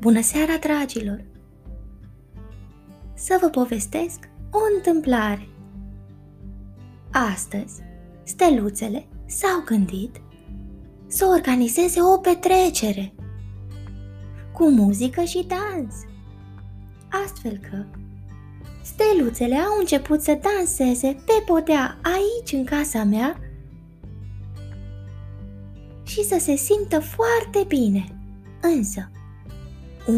Bună seara, dragilor! Să vă povestesc o întâmplare. Astăzi, steluțele s-au gândit să organizeze o petrecere cu muzică și dans. Astfel că steluțele au început să danseze pe podea aici în casa mea și să se simtă foarte bine. Însă,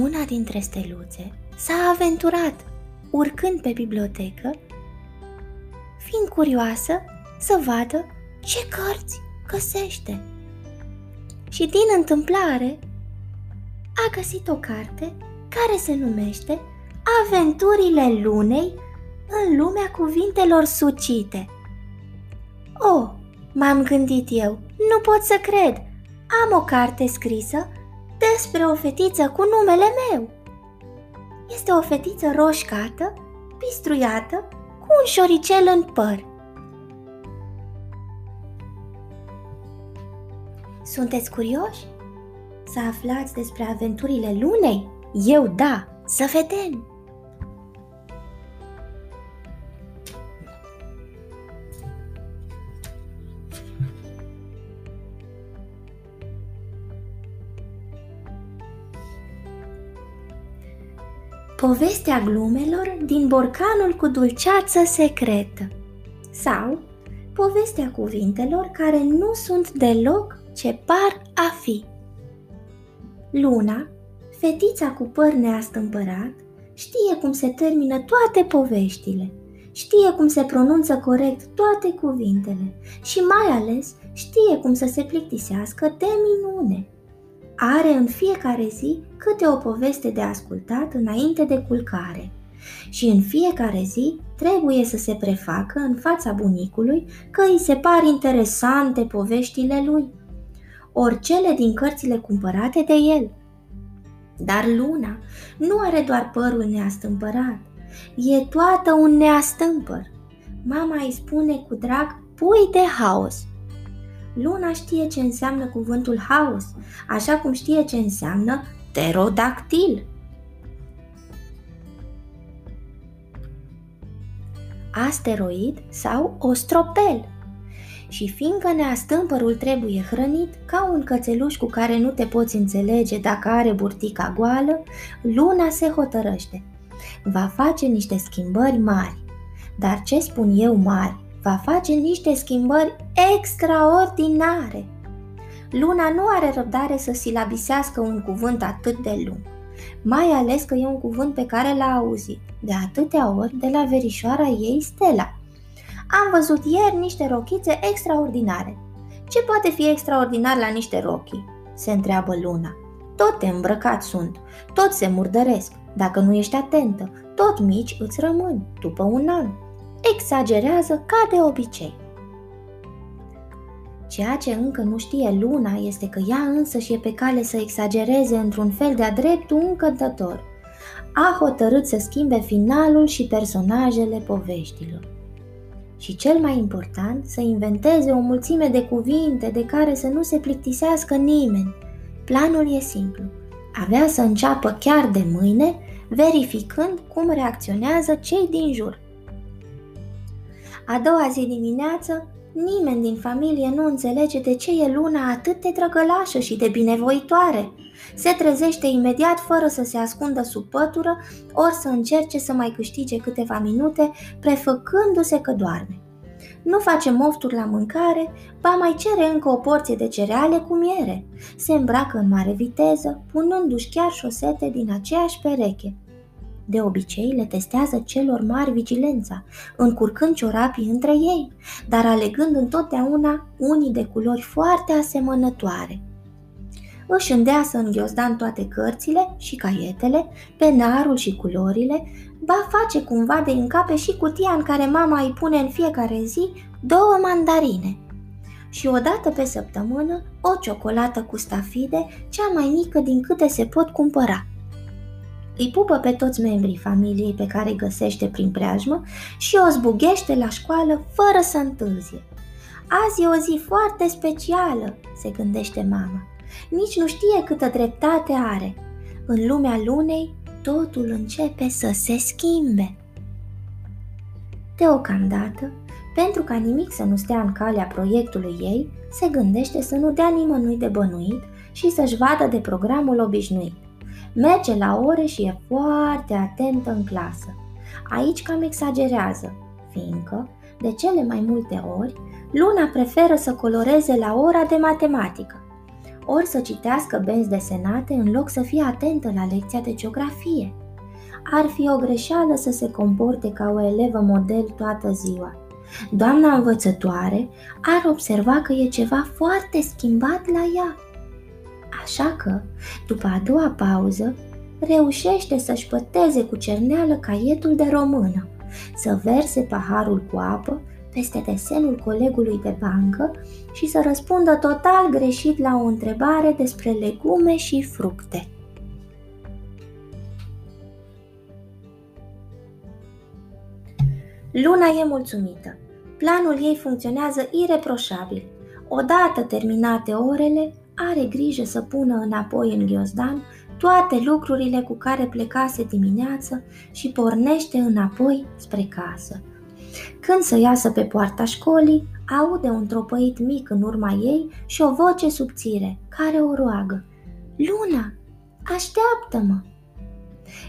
una dintre steluțe s-a aventurat urcând pe bibliotecă, fiind curioasă să vadă ce cărți găsește. Și din întâmplare a găsit o carte care se numește Aventurile lunei în lumea cuvintelor sucite. Oh, m-am gândit eu, nu pot să cred. Am o carte scrisă despre o fetiță cu numele meu. Este o fetiță roșcată, pistruiată, cu un șoricel în păr. Sunteți curioși? Să aflați despre aventurile lunei? Eu da, să vedem! Povestea glumelor din borcanul cu dulceață secretă sau povestea cuvintelor care nu sunt deloc ce par a fi. Luna, fetița cu păr neastâmpărat, știe cum se termină toate poveștile, știe cum se pronunță corect toate cuvintele și mai ales știe cum să se plictisească de minune are în fiecare zi câte o poveste de ascultat înainte de culcare și în fiecare zi trebuie să se prefacă în fața bunicului că îi se par interesante poveștile lui, ori cele din cărțile cumpărate de el. Dar luna nu are doar părul neastâmpărat, e toată un neastâmpăr. Mama îi spune cu drag pui de haos – Luna știe ce înseamnă cuvântul haos, așa cum știe ce înseamnă pterodactil. Asteroid sau ostropel. Și fiindcă neastâmpărul trebuie hrănit ca un cățeluș cu care nu te poți înțelege dacă are burtica goală, luna se hotărăște. Va face niște schimbări mari. Dar ce spun eu mari? Va face niște schimbări extraordinare. Luna nu are răbdare să silabisească un cuvânt atât de lung, mai ales că e un cuvânt pe care l-a auzit de atâtea ori de la verișoara ei Stella. Am văzut ieri niște rochițe extraordinare. Ce poate fi extraordinar la niște rochii? se întreabă Luna. Tot te îmbrăcat sunt, tot se murdăresc. Dacă nu ești atentă, tot mici îți rămân după un an exagerează ca de obicei. Ceea ce încă nu știe Luna este că ea însă și e pe cale să exagereze într-un fel de-a dreptul încântător. A hotărât să schimbe finalul și personajele poveștilor. Și cel mai important, să inventeze o mulțime de cuvinte de care să nu se plictisească nimeni. Planul e simplu. Avea să înceapă chiar de mâine, verificând cum reacționează cei din jur. A doua zi dimineață, nimeni din familie nu înțelege de ce e luna atât de drăgălașă și de binevoitoare. Se trezește imediat fără să se ascundă sub pătură, ori să încerce să mai câștige câteva minute, prefăcându-se că doarme. Nu face mofturi la mâncare, ba mai cere încă o porție de cereale cu miere. Se îmbracă în mare viteză, punându-și chiar șosete din aceeași pereche. De obicei le testează celor mari vigilența, încurcând ciorapii între ei, dar alegând întotdeauna unii de culori foarte asemănătoare. Își îndeasă în ghiozdan toate cărțile și caietele, penarul și culorile, ba face cumva de încape și cutia în care mama îi pune în fiecare zi două mandarine și o dată pe săptămână o ciocolată cu stafide, cea mai mică din câte se pot cumpăra – îi pupă pe toți membrii familiei pe care îi găsește prin preajmă și o zbughește la școală fără să întârzie. Azi e o zi foarte specială, se gândește mama. Nici nu știe câtă dreptate are. În lumea lunei, totul începe să se schimbe. Deocamdată, pentru ca nimic să nu stea în calea proiectului ei, se gândește să nu dea nimănui de bănuit și să-și vadă de programul obișnuit. Merge la ore și e foarte atentă în clasă. Aici cam exagerează, fiindcă, de cele mai multe ori, Luna preferă să coloreze la ora de matematică, ori să citească benzi desenate în loc să fie atentă la lecția de geografie. Ar fi o greșeală să se comporte ca o elevă model toată ziua. Doamna învățătoare ar observa că e ceva foarte schimbat la ea. Așa că, după a doua pauză, reușește să-și păteze cu cerneală caietul de română, să verse paharul cu apă peste desenul colegului de bancă și să răspundă total greșit la o întrebare despre legume și fructe. Luna e mulțumită. Planul ei funcționează ireproșabil. Odată terminate orele, are grijă să pună înapoi în ghiozdan toate lucrurile cu care plecase dimineață și pornește înapoi spre casă. Când să iasă pe poarta școlii, aude un tropăit mic în urma ei și o voce subțire, care o roagă. Luna, așteaptă-mă!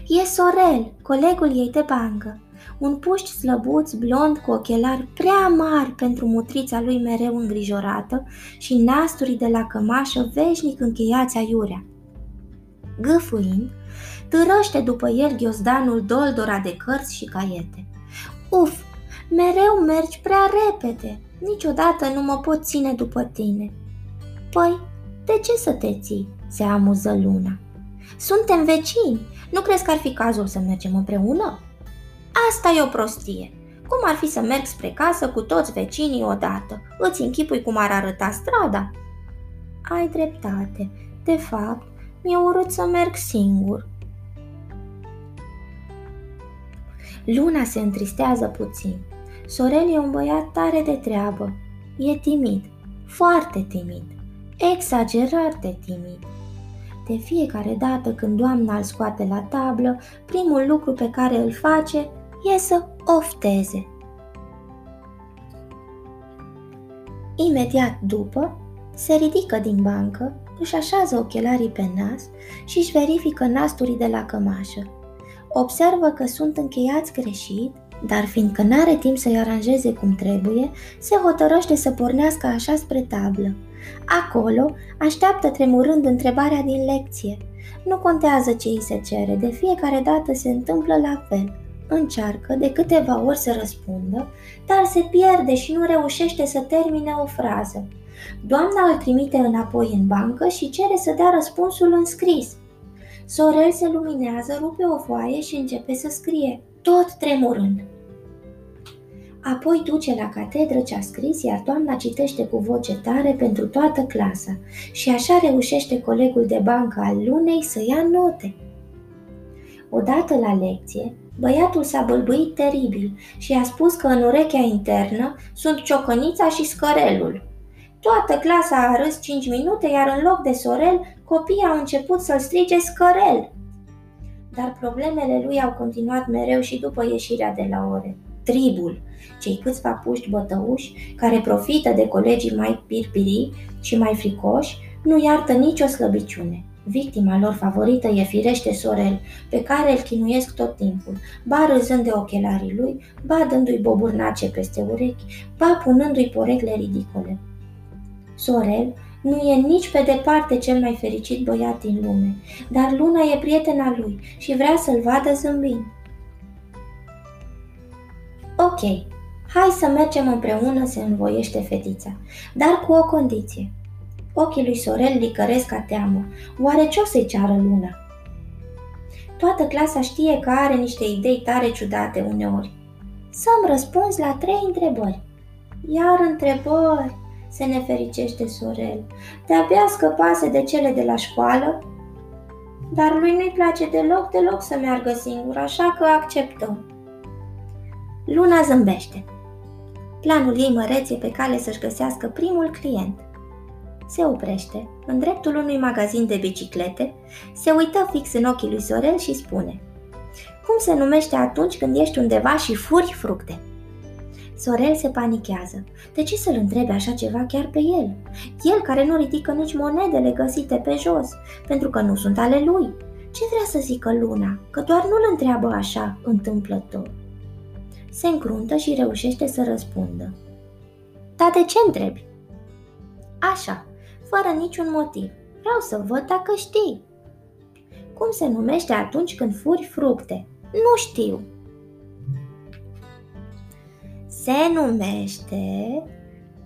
E Sorel, colegul ei de bancă, un puști slăbuț blond cu ochelari prea mari pentru mutrița lui mereu îngrijorată și nasturii de la cămașă veșnic încheiați aiurea. Gâfâind, târăște după el ghiozdanul doldora de cărți și caiete. Uf, mereu mergi prea repede, niciodată nu mă pot ține după tine. Păi, de ce să te ții? se amuză Luna. Suntem vecini, nu crezi că ar fi cazul să mergem împreună? Asta e o prostie. Cum ar fi să merg spre casă cu toți vecinii odată? Îți închipui cum ar arăta strada? Ai dreptate. De fapt, mi-e urât să merg singur. Luna se întristează puțin. Sorel e un băiat tare de treabă. E timid, foarte timid, exagerat de timid. De fiecare dată când doamna îl scoate la tablă, primul lucru pe care îl face e să ofteze. Imediat după, se ridică din bancă, își așează ochelarii pe nas și își verifică nasturii de la cămașă. Observă că sunt încheiați greșit, dar fiindcă n-are timp să-i aranjeze cum trebuie, se hotărăște să pornească așa spre tablă. Acolo așteaptă tremurând întrebarea din lecție. Nu contează ce îi se cere, de fiecare dată se întâmplă la fel. Încearcă de câteva ori să răspundă, dar se pierde și nu reușește să termine o frază. Doamna îl trimite înapoi în bancă și cere să dea răspunsul în scris. Sorel se luminează, rupe o foaie și începe să scrie, tot tremurând. Apoi duce la catedră ce a scris, iar doamna citește cu voce tare pentru toată clasa și așa reușește colegul de bancă al lunei să ia note. Odată la lecție, băiatul s-a bălbuit teribil și a spus că în urechea internă sunt ciocănița și scărelul. Toată clasa a râs 5 minute, iar în loc de sorel, copiii au început să-l strige scărel. Dar problemele lui au continuat mereu și după ieșirea de la ore. Tribul, cei câțiva puști bătăuși care profită de colegii mai pirpirii și mai fricoși, nu iartă nicio slăbiciune. Victima lor favorită e firește Sorel, pe care îl chinuiesc tot timpul, ba râzând de ochelarii lui, ba dându-i boburnace peste urechi, ba punându-i porecle ridicole. Sorel nu e nici pe departe cel mai fericit băiat din lume, dar Luna e prietena lui și vrea să-l vadă zâmbind. Ok, hai să mergem împreună, se învoiește fetița, dar cu o condiție. Ochii lui Sorel licăresc ca teamă. Oare ce o să-i ceară Luna? Toată clasa știe că are niște idei tare ciudate uneori. Să-mi răspunzi la trei întrebări. Iar întrebări, se nefericește Sorel. De-abia scăpase de cele de la școală, dar lui nu-i place deloc, deloc să meargă singur, așa că acceptăm. Luna zâmbește. Planul ei măreț e pe cale să-și găsească primul client. Se oprește, în dreptul unui magazin de biciclete, se uită fix în ochii lui Sorel și spune Cum se numește atunci când ești undeva și furi fructe? Sorel se panichează. De ce să-l întrebe așa ceva chiar pe el? El care nu ridică nici monedele găsite pe jos, pentru că nu sunt ale lui. Ce vrea să zică Luna? Că doar nu-l întreabă așa, întâmplător. Se încruntă și reușește să răspundă. Dar de ce întrebi? Așa, fără niciun motiv. Vreau să văd dacă știi. Cum se numește atunci când furi fructe? Nu știu. Se numește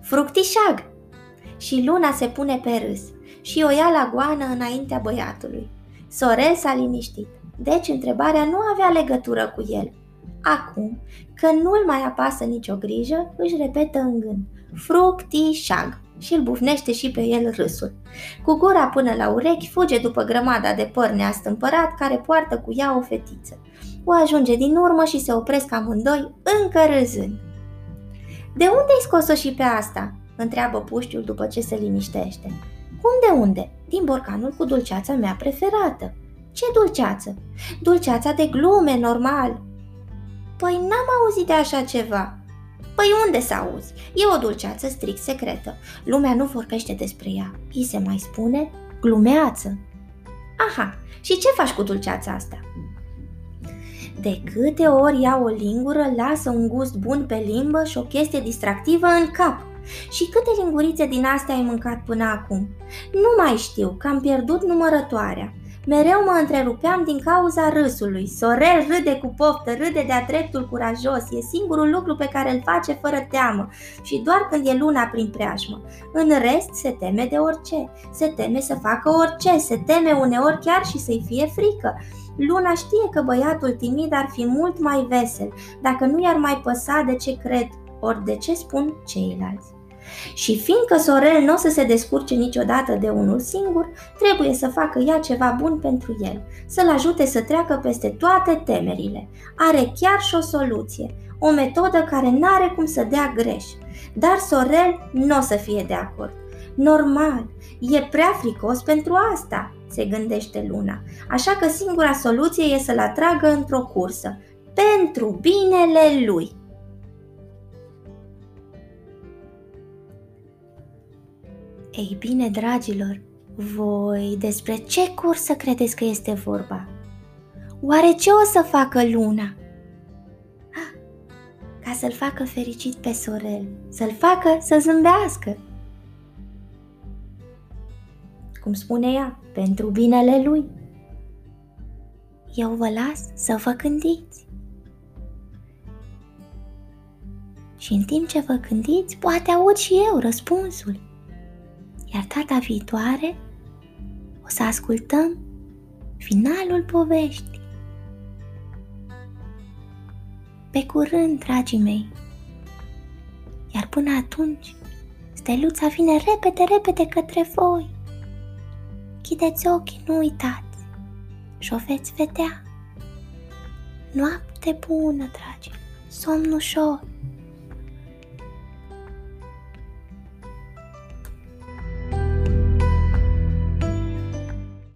fructișag. Și Luna se pune pe râs și o ia la goană înaintea băiatului. Sorel s-a liniștit, deci întrebarea nu avea legătură cu el. Acum, că nu-l mai apasă nicio grijă, își repetă în gând, fructișag și îl bufnește și pe el râsul. Cu gura până la urechi fuge după grămada de păr neastâmpărat care poartă cu ea o fetiță. O ajunge din urmă și se opresc amândoi, încă râzând. De unde ai scos-o și pe asta?" întreabă puștiul după ce se liniștește. Cum de unde? Din borcanul cu dulceața mea preferată. Ce dulceață? Dulceața de glume, normal. Păi n-am auzit de așa ceva. Păi unde să auzi? E o dulceață strict secretă. Lumea nu vorbește despre ea. I se mai spune glumeață. Aha, și ce faci cu dulceața asta? De câte ori ia o lingură, lasă un gust bun pe limbă și o chestie distractivă în cap. Și câte lingurițe din astea ai mâncat până acum? Nu mai știu, că am pierdut numărătoarea. Mereu mă întrerupeam din cauza râsului. Sorel râde cu poftă, râde de-a dreptul curajos. E singurul lucru pe care îl face fără teamă și doar când e luna prin preajmă. În rest se teme de orice. Se teme să facă orice. Se teme uneori chiar și să-i fie frică. Luna știe că băiatul timid ar fi mult mai vesel dacă nu i-ar mai păsa de ce cred ori de ce spun ceilalți. Și fiindcă Sorel nu o să se descurce niciodată de unul singur, trebuie să facă ea ceva bun pentru el, să-l ajute să treacă peste toate temerile. Are chiar și o soluție, o metodă care n-are cum să dea greș. Dar Sorel nu o să fie de acord. Normal, e prea fricos pentru asta, se gândește Luna, așa că singura soluție e să-l atragă într-o cursă, pentru binele lui. Ei bine, dragilor, voi despre ce cursă credeți că este vorba? Oare ce o să facă luna? Ah, ca să-l facă fericit pe Sorel, să-l facă să zâmbească. Cum spune ea, pentru binele lui. Eu vă las să vă gândiți. Și în timp ce vă gândiți, poate aud și eu răspunsul. Iar data viitoare o să ascultăm finalul poveștii. Pe curând, dragii mei! Iar până atunci, steluța vine repede, repede către voi. Chideți ochii, nu uitați și o veți vedea. Noapte bună, dragi, somn ușor.